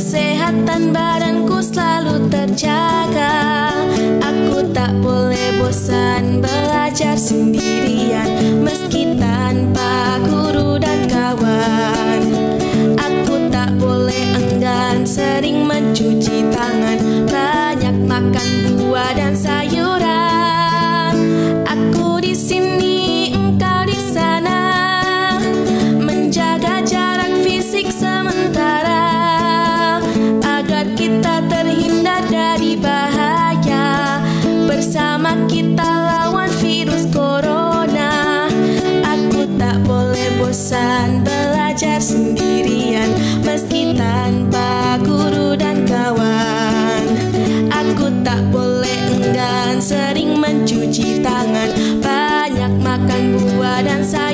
Kesehatan badanku selalu terjaga. Aku tak boleh bosan belajar sendirian Meski tanpa guru dan kawan. Aku tak boleh enggan sering mencuci tangan. Banyak makan buah dan sayuran bosan belajar sendirian. Meski tanpa guru dan kawan aku tak boleh enggan sering mencuci tangan. Banyak makan buah dan sayuran